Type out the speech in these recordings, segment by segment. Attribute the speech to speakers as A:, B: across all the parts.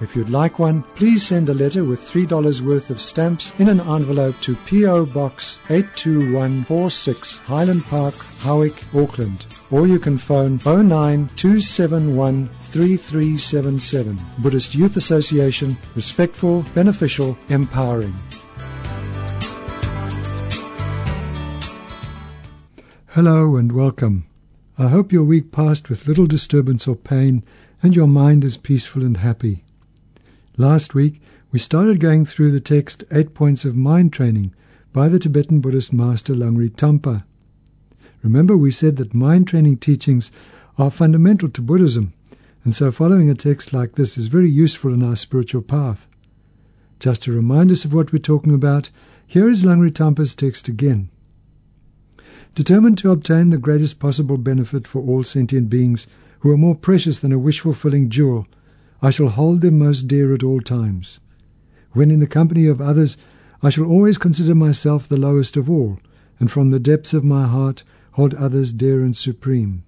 A: If you'd like one, please send a letter with $3 worth of stamps in an envelope to P.O. Box 82146 Highland Park, Howick, Auckland. Or you can phone 09271 3377. Buddhist Youth Association, respectful, beneficial, empowering. Hello and welcome. I hope your week passed with little disturbance or pain and your mind is peaceful and happy. Last week, we started going through the text Eight Points of Mind Training by the Tibetan Buddhist master Langri Tangpa. Remember, we said that mind training teachings are fundamental to Buddhism, and so following a text like this is very useful in our spiritual path. Just to remind us of what we're talking about, here is Langri Tangpa's text again. Determined to obtain the greatest possible benefit for all sentient beings who are more precious than a wish fulfilling jewel, I shall hold them most dear at all times. When in the company of others, I shall always consider myself the lowest of all, and from the depths of my heart hold others dear and supreme.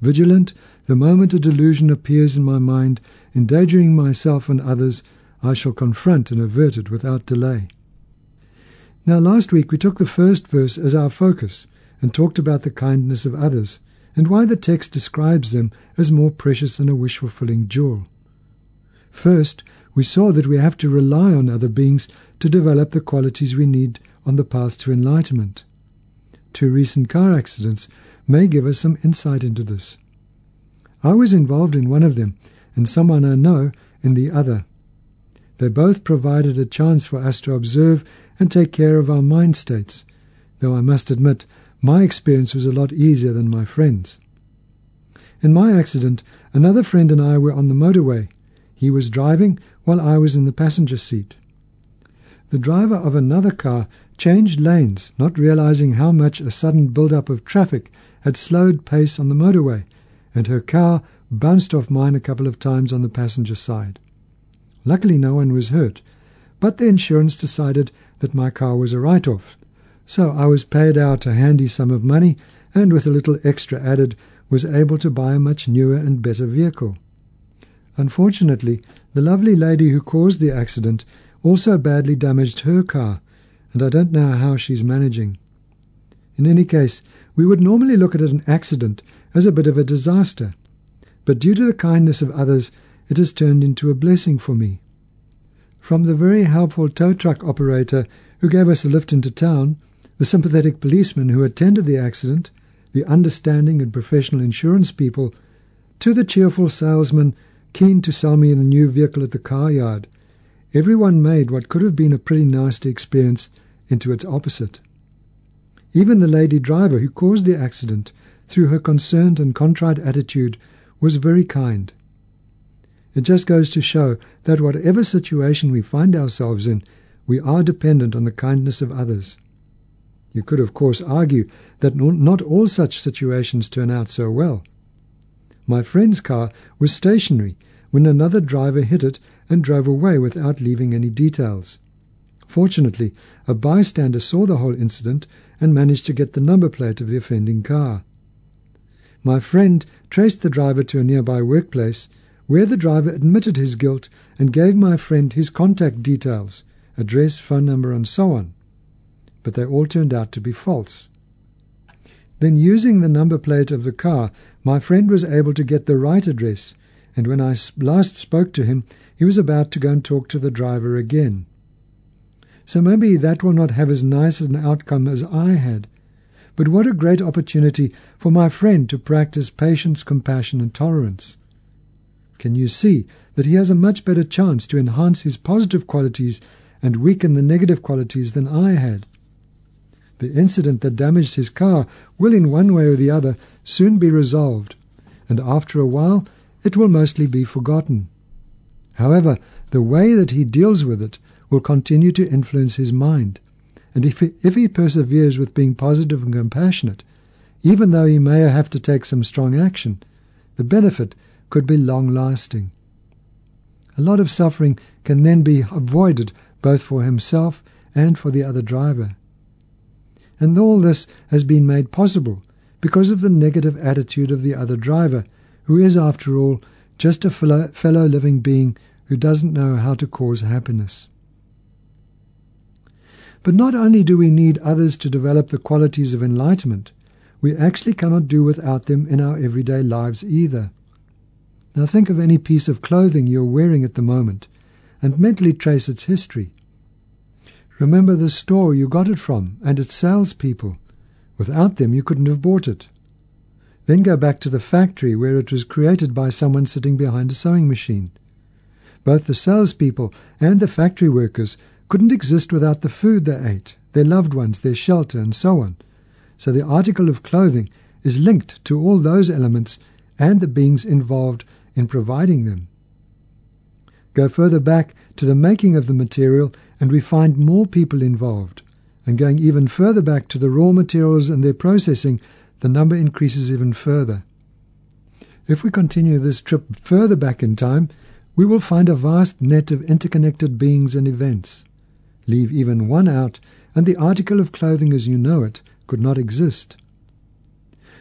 A: Vigilant, the moment a delusion appears in my mind, endangering myself and others, I shall confront and avert it without delay. Now, last week we took the first verse as our focus and talked about the kindness of others and why the text describes them as more precious than a wish fulfilling jewel. First, we saw that we have to rely on other beings to develop the qualities we need on the path to enlightenment. Two recent car accidents may give us some insight into this. I was involved in one of them, and someone I know in the other. They both provided a chance for us to observe and take care of our mind states, though I must admit my experience was a lot easier than my friend's. In my accident, another friend and I were on the motorway he was driving while I was in the passenger seat. The driver of another car changed lanes, not realizing how much a sudden build-up of traffic had slowed pace on the motorway, and her car bounced off mine a couple of times on the passenger side. Luckily, no one was hurt, but the insurance decided that my car was a write-off. So I was paid out a handy sum of money, and with a little extra added, was able to buy a much newer and better vehicle. Unfortunately, the lovely lady who caused the accident also badly damaged her car, and I don't know how she's managing. In any case, we would normally look at an accident as a bit of a disaster, but due to the kindness of others, it has turned into a blessing for me. From the very helpful tow truck operator who gave us a lift into town, the sympathetic policeman who attended the accident, the understanding and professional insurance people, to the cheerful salesman keen to sell me a new vehicle at the car yard. Everyone made what could have been a pretty nasty experience into its opposite. Even the lady driver who caused the accident, through her concerned and contrite attitude, was very kind. It just goes to show that whatever situation we find ourselves in, we are dependent on the kindness of others. You could, of course, argue that not all such situations turn out so well. My friend's car was stationary when another driver hit it and drove away without leaving any details. Fortunately, a bystander saw the whole incident and managed to get the number plate of the offending car. My friend traced the driver to a nearby workplace where the driver admitted his guilt and gave my friend his contact details, address, phone number, and so on. But they all turned out to be false. Then, using the number plate of the car, my friend was able to get the right address, and when I last spoke to him, he was about to go and talk to the driver again. So maybe that will not have as nice an outcome as I had. But what a great opportunity for my friend to practice patience, compassion, and tolerance. Can you see that he has a much better chance to enhance his positive qualities and weaken the negative qualities than I had? The incident that damaged his car will, in one way or the other, soon be resolved, and after a while it will mostly be forgotten. However, the way that he deals with it will continue to influence his mind. And if he, if he perseveres with being positive and compassionate, even though he may have to take some strong action, the benefit could be long lasting. A lot of suffering can then be avoided both for himself and for the other driver. And all this has been made possible because of the negative attitude of the other driver, who is, after all, just a fellow, living being who doesn't know how to cause happiness. But not only do we need others to develop the qualities of enlightenment, we actually cannot do without them in our everyday lives either. Now think of any piece of clothing you're wearing at the moment and mentally trace its history. Remember the store you got it from and its salespeople. Without them, you couldn't have bought it. Then go back to the factory where it was created by someone sitting behind a sewing machine. Both the salespeople and the factory workers couldn't exist without the food they ate, their loved ones, their shelter, and so on. So the article of clothing is linked to all those elements and the beings involved in providing them. Go further back to the making of the material, and we find more people involved. And going even further back to the raw materials and their processing, the number increases even further. If we continue this trip further back in time, we will find a vast net of interconnected beings and events. Leave even one out, and the article of clothing as you know it could not exist.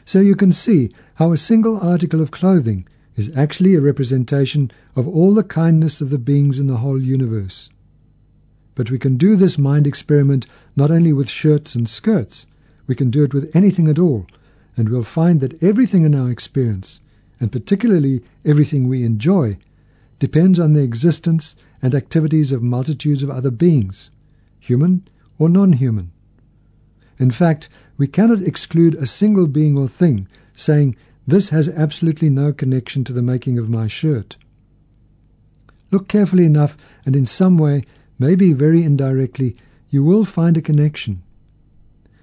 A: So you can see how a single article of clothing is actually a representation of all the kindness of the beings in the whole universe. But we can do this mind experiment not only with shirts and skirts, we can do it with anything at all, and we'll find that everything in our experience, and particularly everything we enjoy, depends on the existence and activities of multitudes of other beings, human or non human. In fact, we cannot exclude a single being or thing, saying, This has absolutely no connection to the making of my shirt. Look carefully enough, and in some way, maybe very indirectly, you will find a connection.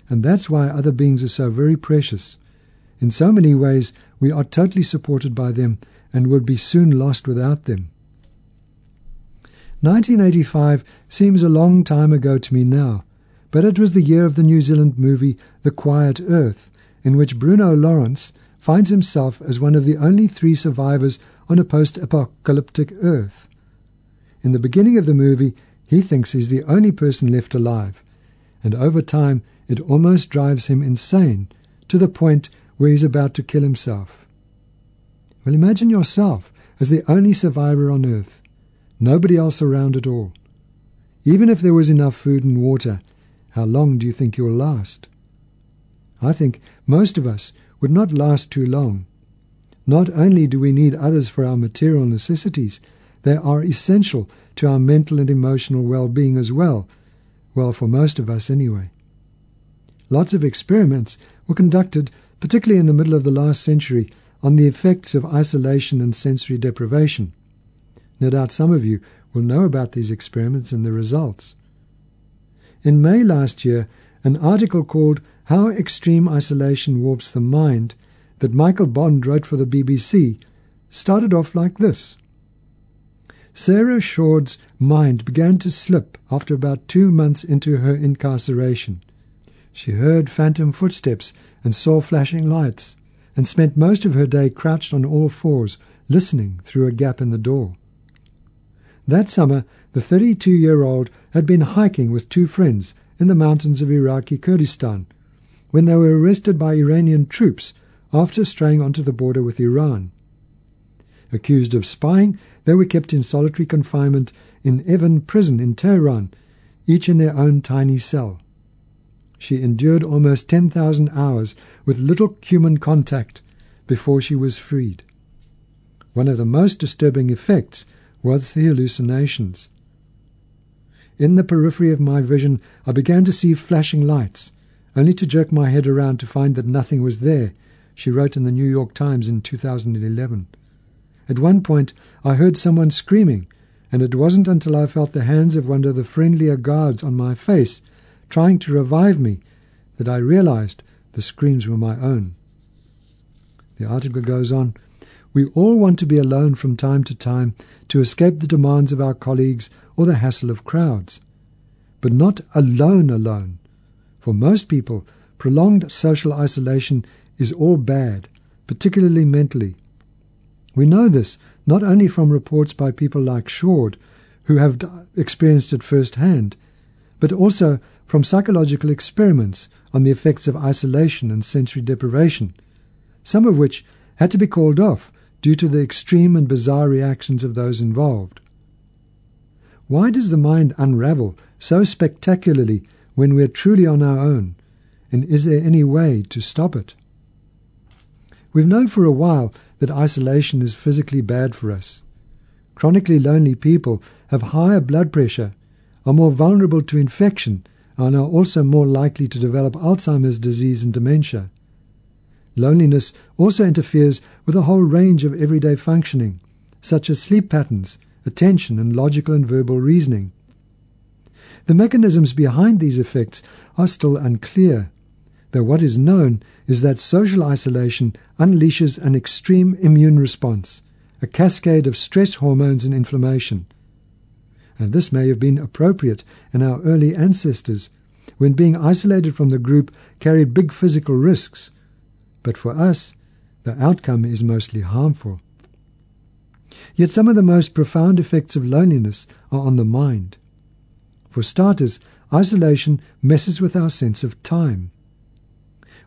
A: And that's why other beings are so very precious. In so many ways, we are totally supported by them and would be soon lost without them. 1985 seems a long time ago to me now, but it was the year of the New Zealand movie The Quiet Earth, in which Bruno Lawrence finds himself as one of the only three survivors on a post apocalyptic Earth. In the beginning of the movie, he thinks he's the only person left alive, and over time it almost drives him insane to the point where he's about to kill himself. Well, imagine yourself as the only survivor on Earth, nobody else around at all. Even if there was enough food and water, how long do you think you'll last? I think most of us would not last too long. Not only do we need others for our material necessities, they are essential to our mental and emotional well being as well. Well, for most of us anyway. Lots of experiments were conducted, particularly in the middle of the last century, on the effects of isolation and sensory deprivation. No doubt some of you will know about these experiments and the results. In May last year, an article called How Extreme Isolation Warps the Mind that Michael Bond wrote for the BBC started off like this. Sarah Shourd's mind began to slip after about two months into her incarceration. She heard phantom footsteps and saw flashing lights, and spent most of her day crouched on all fours, listening through a gap in the door. That summer, the 32 year old had been hiking with two friends in the mountains of Iraqi Kurdistan when they were arrested by Iranian troops after straying onto the border with Iran. Accused of spying, they were kept in solitary confinement in Evin prison in Tehran, each in their own tiny cell. She endured almost 10,000 hours with little human contact before she was freed. One of the most disturbing effects was the hallucinations. In the periphery of my vision, I began to see flashing lights, only to jerk my head around to find that nothing was there, she wrote in the New York Times in 2011. At one point, I heard someone screaming, and it wasn't until I felt the hands of one of the friendlier guards on my face, trying to revive me, that I realized the screams were my own. The article goes on We all want to be alone from time to time to escape the demands of our colleagues or the hassle of crowds. But not alone alone. For most people, prolonged social isolation is all bad, particularly mentally. We know this not only from reports by people like Shourd, who have experienced it firsthand, but also from psychological experiments on the effects of isolation and sensory deprivation, some of which had to be called off due to the extreme and bizarre reactions of those involved. Why does the mind unravel so spectacularly when we are truly on our own, and is there any way to stop it? We've known for a while that isolation is physically bad for us. Chronically lonely people have higher blood pressure, are more vulnerable to infection, and are also more likely to develop Alzheimer's disease and dementia. Loneliness also interferes with a whole range of everyday functioning, such as sleep patterns, attention, and logical and verbal reasoning. The mechanisms behind these effects are still unclear, though what is known is that social isolation unleashes an extreme immune response, a cascade of stress hormones and inflammation. And this may have been appropriate in our early ancestors, when being isolated from the group carried big physical risks but for us, the outcome is mostly harmful. Yet some of the most profound effects of loneliness are on the mind. For starters, isolation messes with our sense of time.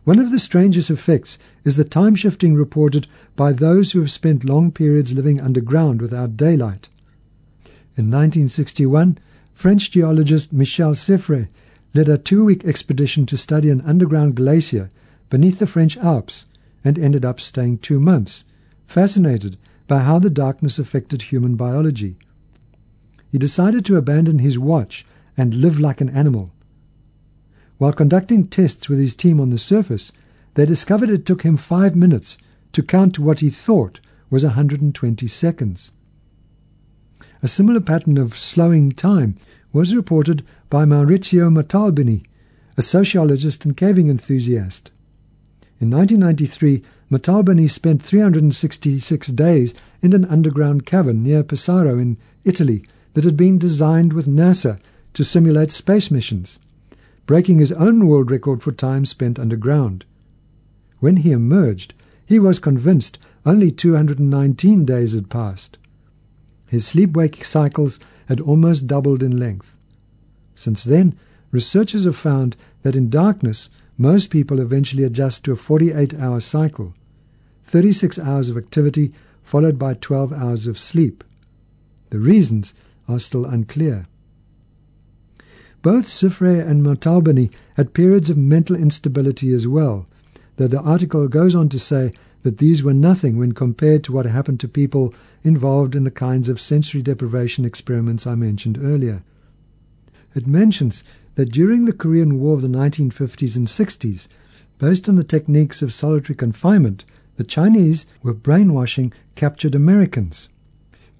A: One of the strangest effects is the time shifting reported by those who have spent long periods living underground without daylight. In 1961, French geologist Michel Siffre led a two week expedition to study an underground glacier beneath the French Alps and ended up staying two months, fascinated by how the darkness affected human biology. He decided to abandon his watch and live like an animal. While conducting tests with his team on the surface, they discovered it took him five minutes to count to what he thought was 120 seconds. A similar pattern of slowing time was reported by Maurizio Montalbini, a sociologist and caving enthusiast. In 1993, Montalbini spent 366 days in an underground cavern near Pesaro in Italy that had been designed with NASA to simulate space missions, breaking his own world record for time spent underground. When he emerged, he was convinced only 219 days had passed. His sleep-wake cycles had almost doubled in length. Since then, researchers have found that in darkness, most people eventually adjust to a 48 hour cycle 36 hours of activity followed by 12 hours of sleep. The reasons are still unclear. Both Siffre and Montalbini had periods of mental instability as well, though the article goes on to say that these were nothing when compared to what happened to people involved in the kinds of sensory deprivation experiments I mentioned earlier. It mentions that during the Korean War of the 1950s and 60s, based on the techniques of solitary confinement, the Chinese were brainwashing captured Americans.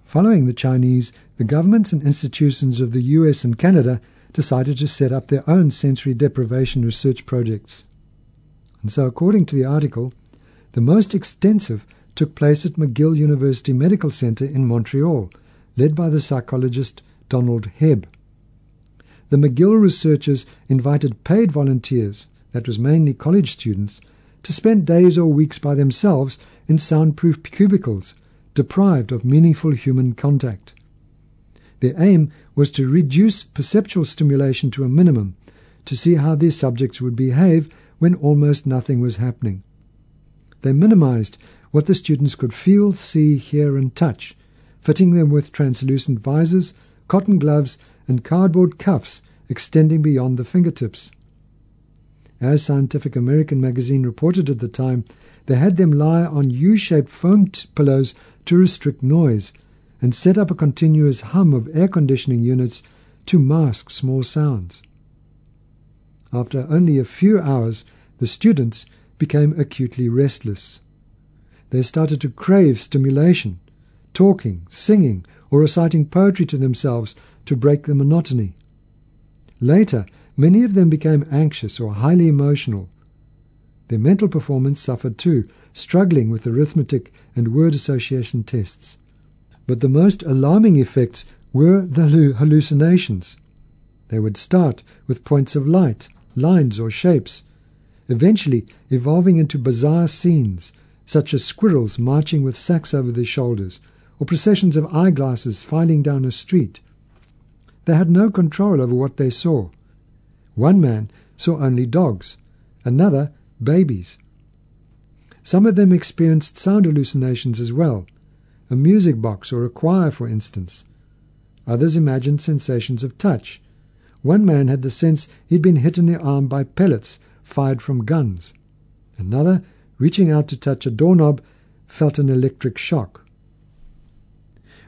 A: Following the Chinese, the governments and institutions of the US and Canada decided to set up their own sensory deprivation research projects. And so, according to the article, the most extensive took place at McGill University Medical Center in Montreal, led by the psychologist Donald Hebb the McGill researchers invited paid volunteers, that was mainly college students, to spend days or weeks by themselves in soundproof cubicles, deprived of meaningful human contact. Their aim was to reduce perceptual stimulation to a minimum, to see how these subjects would behave when almost nothing was happening. They minimized what the students could feel, see, hear, and touch, fitting them with translucent visors, cotton gloves, and cardboard cuffs extending beyond the fingertips. As Scientific American magazine reported at the time, they had them lie on U shaped foam pillows to restrict noise and set up a continuous hum of air conditioning units to mask small sounds. After only a few hours, the students became acutely restless. They started to crave stimulation, talking, singing, or reciting poetry to themselves to break the monotony. Later, many of them became anxious or highly emotional. Their mental performance suffered too, struggling with arithmetic and word association tests. But the most alarming effects were the hallucinations. They would start with points of light, lines, or shapes, eventually evolving into bizarre scenes, such as squirrels marching with sacks over their shoulders, or processions of eyeglasses filing down a street. They had no control over what they saw. One man saw only dogs, another babies. Some of them experienced sound hallucinations as well, a music box or a choir, for instance. Others imagined sensations of touch, one man had the sense he'd been hit in the arm by pellets fired from guns. Another, reaching out to touch a doorknob, felt an electric shock.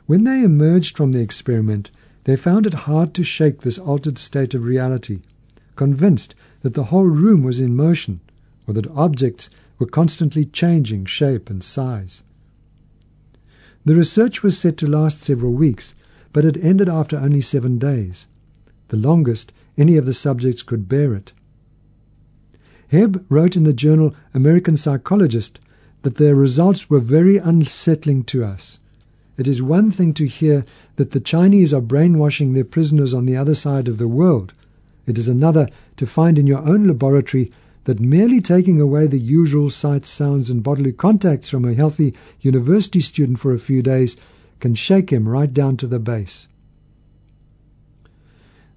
A: When they emerged from the experiment, they found it hard to shake this altered state of reality, convinced that the whole room was in motion, or that objects were constantly changing shape and size. The research was set to last several weeks, but it ended after only seven days the longest any of the subjects could bear it. Hebb wrote in the journal American Psychologist that their results were very unsettling to us. It is one thing to hear that the Chinese are brainwashing their prisoners on the other side of the world. It is another to find in your own laboratory that merely taking away the usual sights, sounds, and bodily contacts from a healthy university student for a few days can shake him right down to the base.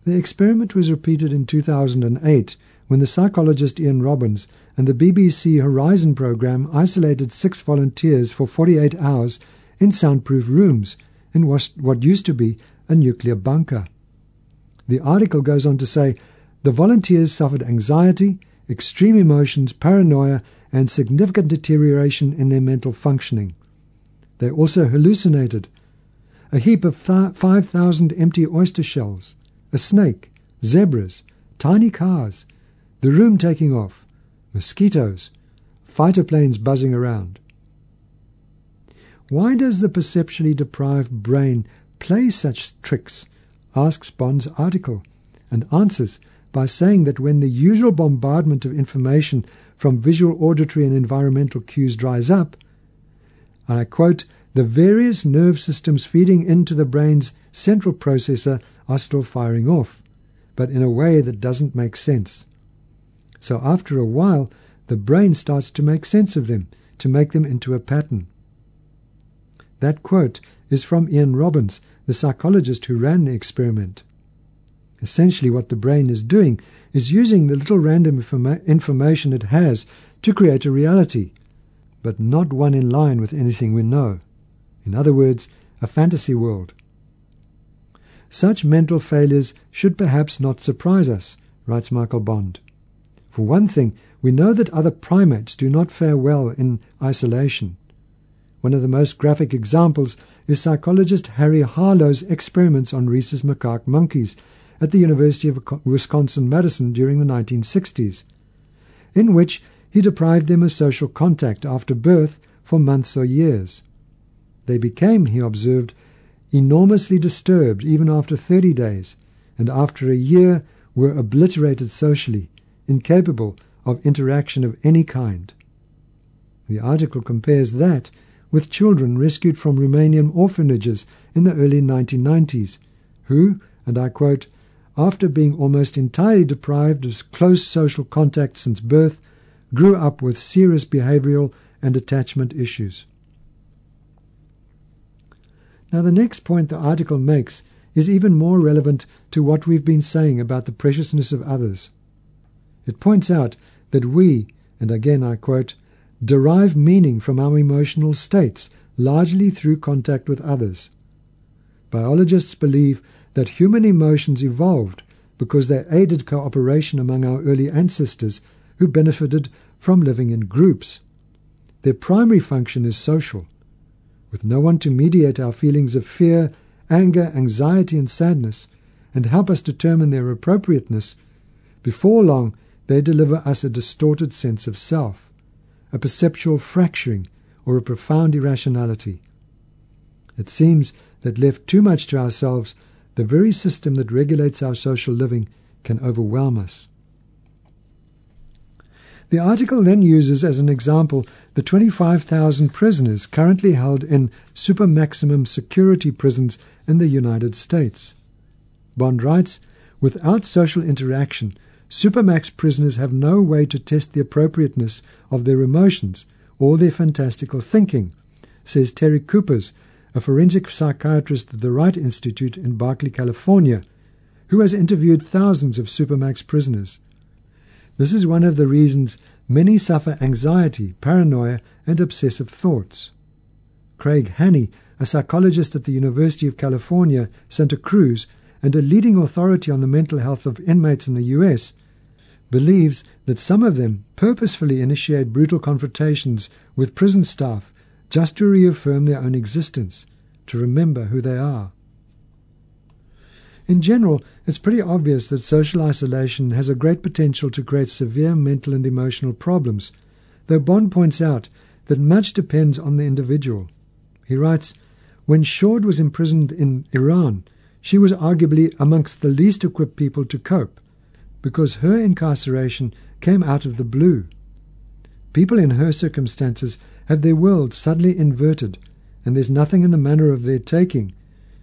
A: The experiment was repeated in 2008 when the psychologist Ian Robbins and the BBC Horizon program isolated six volunteers for 48 hours in soundproof rooms in what used to be a nuclear bunker. The article goes on to say the volunteers suffered anxiety, extreme emotions, paranoia, and significant deterioration in their mental functioning. They also hallucinated a heap of 5,000 empty oyster shells, a snake, zebras, tiny cars, the room taking off, mosquitoes, fighter planes buzzing around. Why does the perceptually deprived brain play such tricks? asks Bond's article, and answers by saying that when the usual bombardment of information from visual, auditory, and environmental cues dries up, and I quote, the various nerve systems feeding into the brain's central processor are still firing off, but in a way that doesn't make sense. So after a while, the brain starts to make sense of them, to make them into a pattern. That quote is from Ian Robbins, the psychologist who ran the experiment. Essentially, what the brain is doing is using the little random informa information it has to create a reality, but not one in line with anything we know. In other words, a fantasy world. Such mental failures should perhaps not surprise us, writes Michael Bond. For one thing, we know that other primates do not fare well in isolation. One of the most graphic examples is psychologist Harry Harlow's experiments on rhesus macaque monkeys at the University of Wisconsin-Madison during the 1960s, in which he deprived them of social contact after birth for months or years. They became, he observed, enormously disturbed even after 30 days, and after a year were obliterated socially, incapable of interaction of any kind. The article compares that with children rescued from Romanian orphanages in the early 1990s, who, and I quote, after being almost entirely deprived of close social contact since birth, grew up with serious behavioral and attachment issues. Now, the next point the article makes is even more relevant to what we've been saying about the preciousness of others. It points out that we, and again I quote, derive meaning from our emotional states largely through contact with others. Biologists believe that human emotions evolved because they aided cooperation among our early ancestors who benefited from living in groups. Their primary function is social with no one to mediate our feelings of fear, anger, anxiety, and sadness, and help us determine their appropriateness, before long they deliver us a distorted sense of self, a perceptual fracturing, or a profound irrationality. It seems that left too much to ourselves, the very system that regulates our social living can overwhelm us. The article then uses as an example the 25,000 prisoners currently held in super maximum security prisons in the United States. Bond writes, without social interaction, supermax prisoners have no way to test the appropriateness of their emotions or their fantastical thinking, says Terry Kupers, a forensic psychiatrist at the Wright Institute in Berkeley, California, who has interviewed thousands of supermax prisoners. This is one of the reasons many suffer anxiety, paranoia, and obsessive thoughts. Craig Haney, a psychologist at the University of California, Santa Cruz, and a leading authority on the mental health of inmates in the US, believes that some of them purposefully initiate brutal confrontations with prison staff just to reaffirm their own existence, to remember who they are. In general, it's pretty obvious that social isolation has a great potential to create severe mental and emotional problems, though Bond points out that much depends on the individual. He writes, When Shourd was imprisoned in Iran, she was arguably amongst the least equipped people to cope, because her incarceration came out of the blue. People in her circumstances have their world suddenly inverted, and there's nothing in the manner of their taking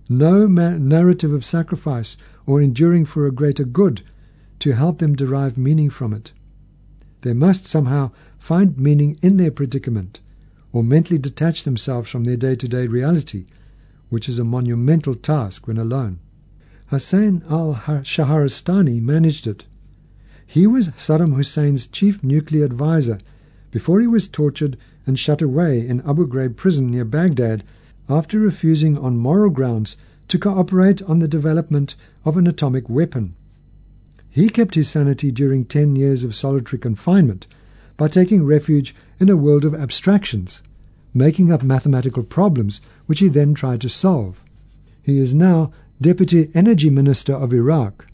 A: no narrative of sacrifice or enduring for a greater good to help them derive meaning from it. They must somehow find meaning in their predicament or mentally detach themselves from their day to day reality, which is a monumental task when alone. Hussein al Shahrastani managed it. He was Saddam Hussein's chief nuclear advisor before he was tortured and shut away in Abu Ghraib prison near Baghdad after refusing on moral grounds to cooperate on the development of an atomic weapon. He kept his sanity during 10 years of solitary confinement by taking refuge in a world of abstractions, making up mathematical problems which he then tried to solve. He is now Deputy Energy Minister of Iraq.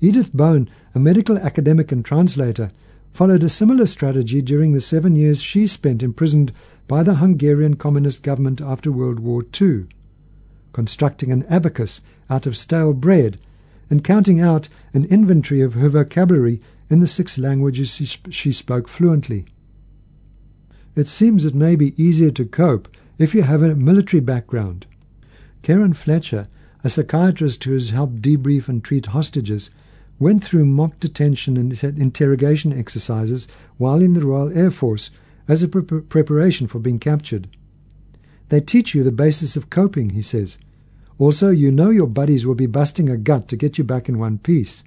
A: Edith Bone, a medical academic and translator, followed a similar strategy during the seven years she spent imprisoned by the Hungarian Communist government after World War II, constructing an abacus out of stale bread and counting out an inventory of her vocabulary in the six languages she, spoke fluently. It seems it may be easier to cope if you have a military background. Keron Fletcher, a psychiatrist who has helped debrief and treat hostages, went through mock detention and interrogation exercises while in the Royal Air Force as a pre preparation for being captured. They teach you the basis of coping, he says. Also, you know your buddies will be busting a gut to get you back in one piece.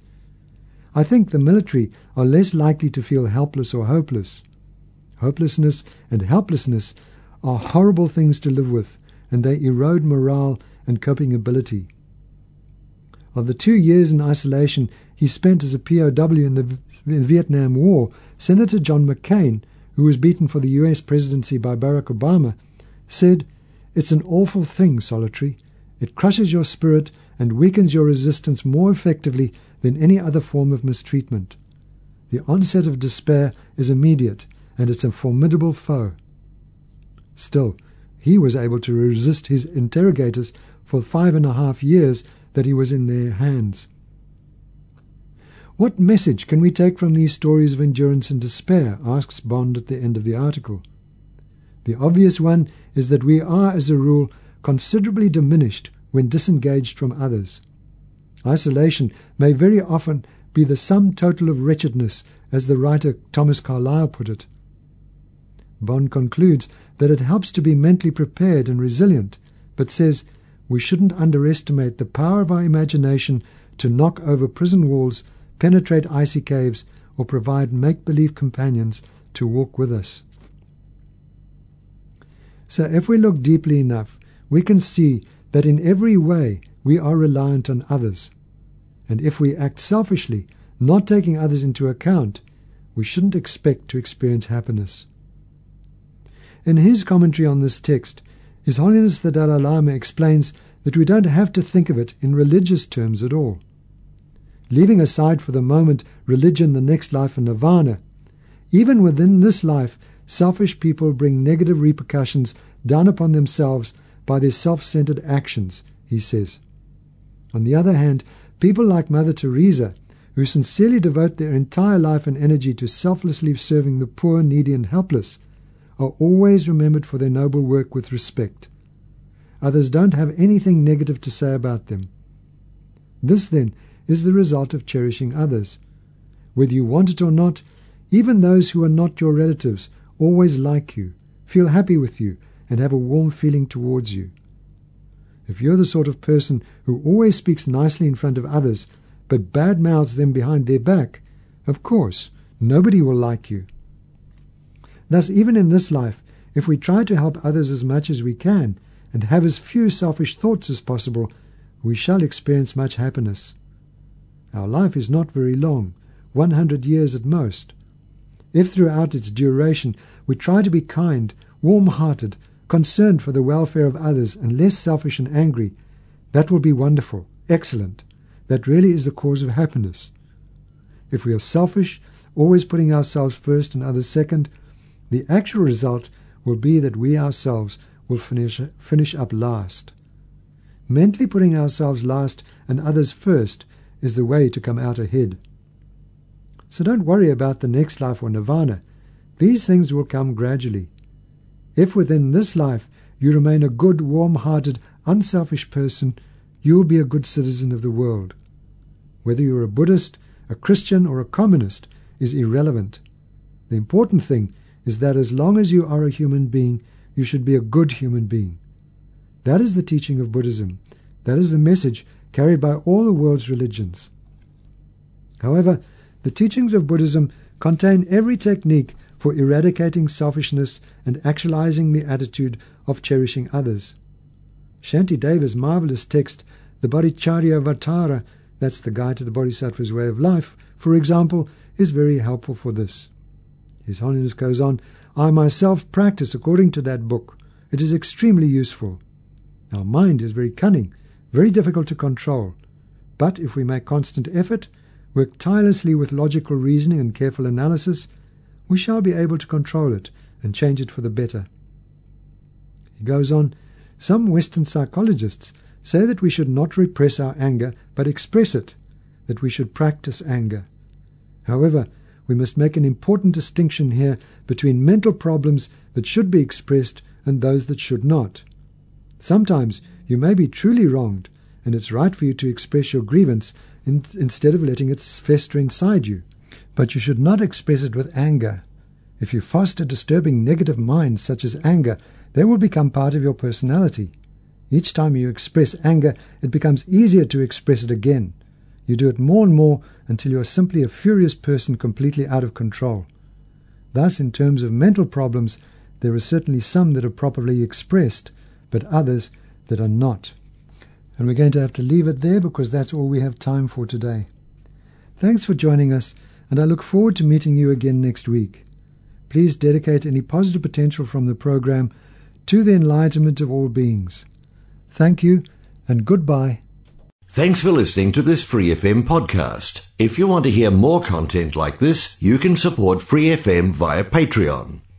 A: I think the military are less likely to feel helpless or hopeless. Hopelessness and helplessness are horrible things to live with, and they erode morale and coping ability. Of the two years in isolation he spent as a POW in the Vietnam War, Senator John McCain who was beaten for the US presidency by Barack Obama, said, It's an awful thing, solitary. It crushes your spirit and weakens your resistance more effectively than any other form of mistreatment. The onset of despair is immediate, and it's a formidable foe. Still, he was able to resist his interrogators for five and a half years that he was in their hands. What message can we take from these stories of endurance and despair? asks Bond at the end of the article. The obvious one is that we are, as a rule, considerably diminished when disengaged from others. Isolation may very often be the sum total of wretchedness, as the writer Thomas Carlyle put it. Bond concludes that it helps to be mentally prepared and resilient, but says we shouldn't underestimate the power of our imagination to knock over prison walls penetrate icy caves, or provide make believe companions to walk with us. So, if we look deeply enough, we can see that in every way we are reliant on others. And if we act selfishly, not taking others into account, we shouldn't expect to experience happiness. In his commentary on this text, His Holiness the Dalai Lama explains that we don't have to think of it in religious terms at all leaving aside for the moment religion, the next life, and nirvana, even within this life, selfish people bring negative repercussions down upon themselves by their self centered actions, he says. On the other hand, people like Mother Teresa, who sincerely devote their entire life and energy to selflessly serving the poor, needy, and helpless, are always remembered for their noble work with respect. Others don't have anything negative to say about them. This, then, is the result of cherishing others. Whether you want it or not, even those who are not your relatives always like you, feel happy with you, and have a warm feeling towards you. If you're the sort of person who always speaks nicely in front of others, but bad mouths them behind their back, of course, nobody will like you. Thus, even in this life, if we try to help others as much as we can, and have as few selfish thoughts as possible, we shall experience much happiness. Our life is not very long, 100 years at most. If throughout its duration we try to be kind, warm hearted, concerned for the welfare of others, and less selfish and angry, that will be wonderful, excellent. That really is the cause of happiness. If we are selfish, always putting ourselves first and others second, the actual result will be that we ourselves will finish, finish up last. Mentally putting ourselves last and others first is the way to come out ahead. So don't worry about the next life or nirvana. These things will come gradually. If within this life you remain a good, warm hearted, unselfish person, you will be a good citizen of the world. Whether you are a Buddhist, a Christian, or a communist is irrelevant. The important thing is that as long as you are a human being, you should be a good human being. That is the teaching of Buddhism. That is the message carried by all the world's religions. However, the teachings of Buddhism contain every technique for eradicating selfishness and actualizing the attitude of cherishing others. Shantideva's marvelous text, the Bodhicharyavatara, that's the guide to the Bodhisattva's way of life, for example, is very helpful for this. His Holiness goes on, I myself practice according to that book. It is extremely useful. Our mind is very cunning, very difficult to control. But if we make constant effort, work tirelessly with logical reasoning and careful analysis, we shall be able to control it and change it for the better. He goes on, some Western psychologists say that we should not repress our anger but express it, that we should practice anger. However, we must make an important distinction here between mental problems that should be expressed and those that should not. Sometimes you may be truly wronged, and it's right for you to express your grievance in, instead of letting it fester inside you. But you should not express it with anger. If you foster disturbing negative minds such as anger, they will become part of your personality. Each time you express anger, it becomes easier to express it again. You do it more and more until you are simply a furious person completely out of control. Thus, in terms of mental problems, there are certainly some that are properly expressed, but others that are not. And we're going to have to leave it there because that's all we have time for today. Thanks for joining us, and I look forward to meeting you again next week. Please dedicate any positive potential from the program to the enlightenment of all beings. Thank you, and goodbye.
B: Thanks for listening to this Free FM podcast. If you want to hear more content like this, you can support Free FM via Patreon.